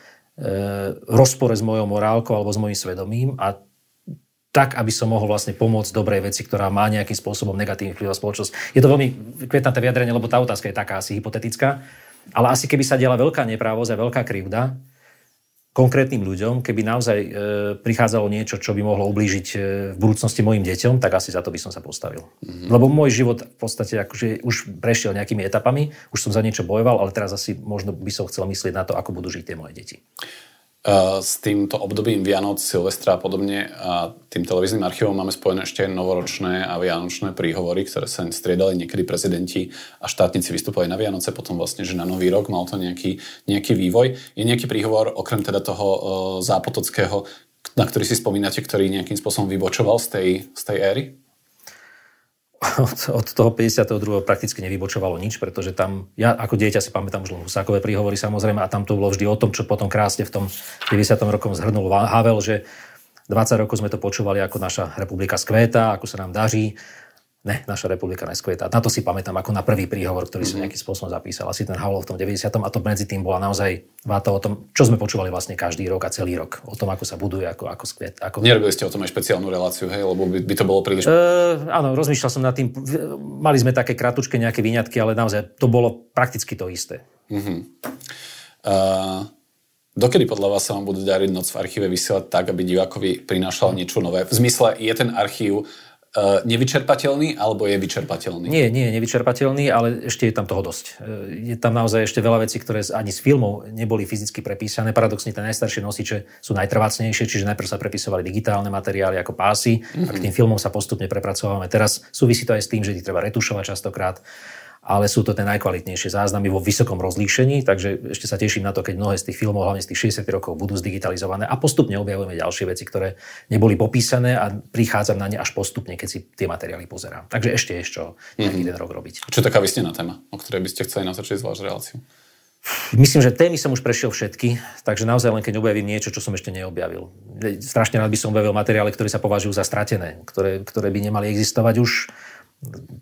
rozpore s mojou morálkou alebo s mojim svedomím a tak, aby som mohol vlastne pomôcť dobrej veci, ktorá má nejakým spôsobom negatívny vplyv na spoločnosť. Je to veľmi kvetnaté vyjadrenie, lebo tá otázka je taká asi hypotetická, ale asi keby sa diala veľká neprávosť a veľká krivda, konkrétnym ľuďom, keby naozaj e, prichádzalo niečo, čo by mohlo ublížiť e, v budúcnosti mojim deťom, tak asi za to by som sa postavil. Mm-hmm. Lebo môj život v podstate akože už prešiel nejakými etapami, už som za niečo bojoval, ale teraz asi možno by som chcel myslieť na to, ako budú žiť tie moje deti. Eh, s týmto obdobím Vianoc, Silvestra a podobne a tým televíznym archívom máme spojené ešte novoročné a vianočné príhovory, ktoré sa striedali niekedy prezidenti a štátnici vystupovali na Vianoce, potom vlastne, že na Nový rok mal to nejaký, nejaký vývoj. Je nejaký príhovor, okrem teda toho uh, zápotockého, na ktorý si spomínate, ktorý nejakým spôsobom vybočoval z tej, z tej éry? Od, od toho 52. prakticky nevybočovalo nič, pretože tam, ja ako dieťa si pamätám už len Husákové príhovory samozrejme a tam to bolo vždy o tom, čo potom krásne v tom 90. rokom zhrnul Havel, že 20 rokov sme to počúvali, ako naša republika skvéta, ako sa nám daří Ne, naša republika neskvieta. Na to si pamätám ako na prvý príhovor, ktorý som mhm. nejakým spôsobom zapísal. Asi ten Havlov v tom 90. a to medzi tým bola naozaj váta o tom, čo sme počúvali vlastne každý rok a celý rok. O tom, ako sa buduje, ako, ako skviet. Ako... Nerobili ste o tom aj špeciálnu reláciu, hej? Lebo by, by to bolo príliš... Uh, áno, rozmýšľal som nad tým. Mali sme také kratučké nejaké výňatky, ale naozaj to bolo prakticky to isté. Uh-huh. Uh... Dokedy podľa vás sa vám budú dariť noc v archíve vysielať tak, aby divákovi prinášal niečo nové? V zmysle, je ten archív nevyčerpateľný, alebo je vyčerpateľný? Nie, nie je nevyčerpateľný, ale ešte je tam toho dosť. Uh, je tam naozaj ešte veľa vecí, ktoré ani z filmov neboli fyzicky prepísané. Paradoxne tie najstaršie nosiče sú najtrvácnejšie, čiže najprv sa prepisovali digitálne materiály ako pásy mm-hmm. a k tým filmom sa postupne prepracovávame. Teraz súvisí to aj s tým, že ich treba retušovať častokrát ale sú to tie najkvalitnejšie záznamy vo vysokom rozlíšení, takže ešte sa teším na to, keď mnohé z tých filmov, hlavne z tých 60 rokov, budú zdigitalizované a postupne objavujeme ďalšie veci, ktoré neboli popísané a prichádzam na ne až postupne, keď si tie materiály pozerám. Takže ešte je čo nejaký mm-hmm. ten rok robiť. Čo je taká vysnená téma, o ktorej by ste chceli na začať zvlášť reláciu? Myslím, že témy som už prešiel všetky, takže naozaj len keď objavím niečo, čo som ešte neobjavil. Strašne rád by som objavil materiály, ktoré sa považujú za stratené, ktoré, ktoré by nemali existovať už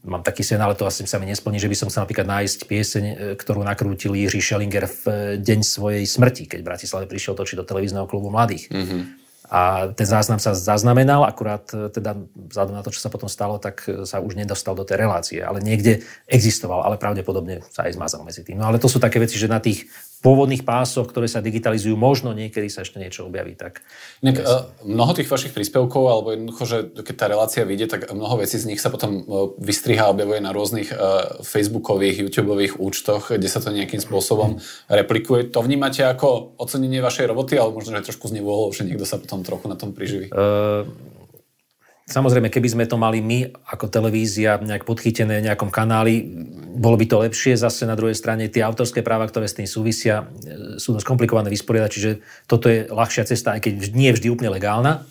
mám taký sen, ale to asi sa mi nesplní, že by som chcel napríklad nájsť pieseň, e, ktorú nakrútil Jiří Schellinger v e, deň svojej smrti, keď v Bratislave prišiel točiť do televízneho klubu mladých. Mm-hmm. A ten záznam sa zaznamenal, akurát e, teda vzhľadom na to, čo sa potom stalo, tak sa už nedostal do tej relácie. Ale niekde existoval, ale pravdepodobne sa aj zmazal medzi tým. No ale to sú také veci, že na tých pôvodných pásoch, ktoré sa digitalizujú, možno niekedy sa ešte niečo objaví. Tak, Nek, uh, mnoho tých vašich príspevkov, alebo jednoducho, že keď tá relácia vyjde, tak mnoho vecí z nich sa potom vystriha a objavuje na rôznych uh, facebookových, youtubeových účtoch, kde sa to nejakým spôsobom replikuje. To vnímate ako ocenenie vašej roboty, alebo možno, že trošku znevôľou, že niekto sa potom trochu na tom priživí? Uh, Samozrejme, keby sme to mali my ako televízia nejak podchytené v nejakom kanáli, bolo by to lepšie. Zase na druhej strane tie autorské práva, ktoré s tým súvisia, e, sú dosť komplikované vysporiadať, čiže toto je ľahšia cesta, aj keď nie vždy úplne legálna.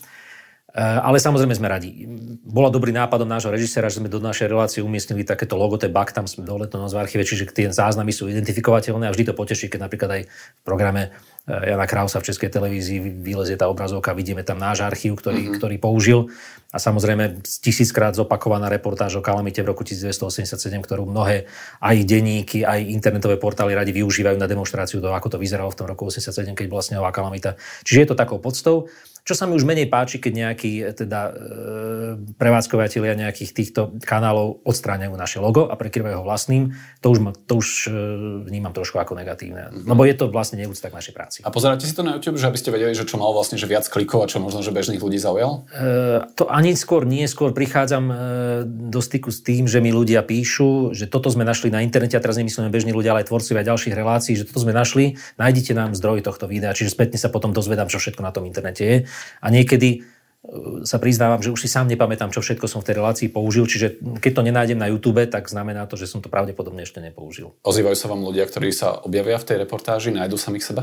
E, ale samozrejme sme radi. Bola dobrý nápadom nášho režisera, že sme do našej relácie umiestnili takéto logo, tie bak, tam sme dole to v archíve, čiže tie záznamy sú identifikovateľné a vždy to poteší, keď napríklad aj v programe Eh, Jana Krausa v Českej televízii vylezie tá obrazovka, vidíme tam náš archív, ktorý, mm-hmm. ktorý použil. A samozrejme tisíckrát zopakovaná reportáž o kalamite v roku 1987, ktorú mnohé aj denníky, aj internetové portály radi využívajú na demonstráciu toho, ako to vyzeralo v tom roku 87, keď bola snehová kalamita. Čiže je to takou podstou. Čo sa mi už menej páči, keď nejakí eh, teda, e, prevádzkovateľia nejakých týchto kanálov odstráňajú naše logo a prekryvajú ho vlastným, to už, to už e, vnímam trošku ako negatívne. Mm-hmm. Lebo je to vlastne neúcta k našej práci. A pozeráte si to na YouTube, že aby ste vedeli, že čo mal vlastne že viac klikov a čo možno, že bežných ľudí zaujal? E, to ani skôr nie, skôr prichádzam e, do styku s tým, že mi ľudia píšu, že toto sme našli na internete, a teraz nemyslíme bežní ľudia, ale aj tvorcovia ďalších relácií, že toto sme našli, nájdite nám zdroj tohto videa, čiže spätne sa potom dozvedám, čo všetko na tom internete je. A niekedy sa priznávam, že už si sám nepamätám, čo všetko som v tej relácii použil, čiže keď to nenájdem na YouTube, tak znamená to, že som to pravdepodobne ešte nepoužil. Ozývajú sa vám ľudia, ktorí sa objavia v tej reportáži, nájdu samých seba?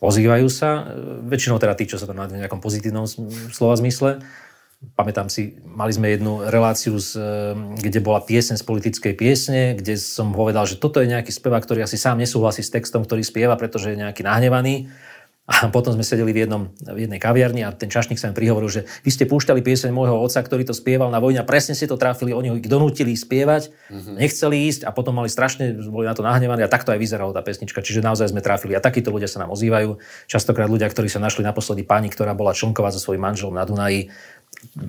ozývajú sa, väčšinou teda tí, čo sa tam nájdu v nejakom pozitívnom slova zmysle. Pamätám si, mali sme jednu reláciu, z, kde bola piesen z politickej piesne, kde som povedal, že toto je nejaký spevák, ktorý asi sám nesúhlasí s textom, ktorý spieva, pretože je nejaký nahnevaný. A potom sme sedeli v, jednom, v jednej kaviarni a ten čašník sa mi prihovoril, že vy ste púšťali pieseň môjho otca, ktorý to spieval na vojne a presne ste to trafili, oni ho ich donútili spievať, mm-hmm. nechceli ísť a potom mali strašne, boli na to nahnevaní a takto aj vyzerala tá pesnička. Čiže naozaj sme trafili a takíto ľudia sa nám ozývajú. Častokrát ľudia, ktorí sa našli naposledy pani, ktorá bola člnková so svojím manželom na Dunaji,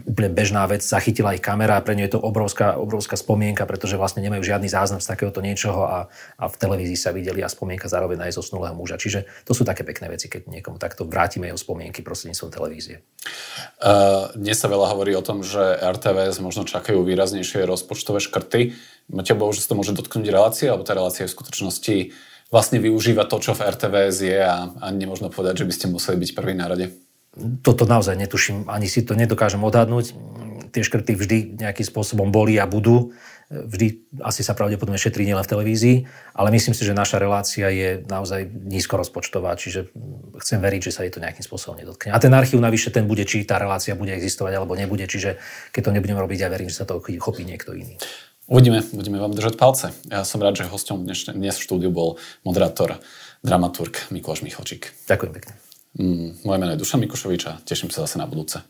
úplne bežná vec, zachytila ich kamera a pre ňu je to obrovská, obrovská spomienka, pretože vlastne nemajú žiadny záznam z takéhoto niečoho a, a v televízii sa videli a spomienka zároveň aj zosnulého muža. Čiže to sú také pekné veci, keď niekomu takto vrátime jeho spomienky prostredníctvom televízie. Uh, dnes sa veľa hovorí o tom, že RTVS možno čakajú výraznejšie rozpočtové škrty. Máte obavu, že sa to môže dotknúť relácie, alebo tá relácia v skutočnosti vlastne využíva to, čo v RTVS je a, a nemôžno povedať, že by ste museli byť prvý na rade? Toto naozaj netuším, ani si to nedokážem odhadnúť. Tie škrty vždy nejakým spôsobom boli a budú. Vždy asi sa pravdepodobne šetrí nielen v televízii, ale myslím si, že naša relácia je naozaj nízko rozpočtová, čiže chcem veriť, že sa jej to nejakým spôsobom nedotkne. A ten archív navyše ten bude, či tá relácia bude existovať alebo nebude, čiže keď to nebudeme robiť, ja verím, že sa to chopí niekto iný. Uvidíme, budeme vám držať palce. Ja som rád, že hosťom dnes, dnes v štúdiu bol moderátor, dramaturg Mikuláš Michalčík. Ďakujem pekne. Mm, moje meno je Dušan Mikušovič a teším sa zase na budúce.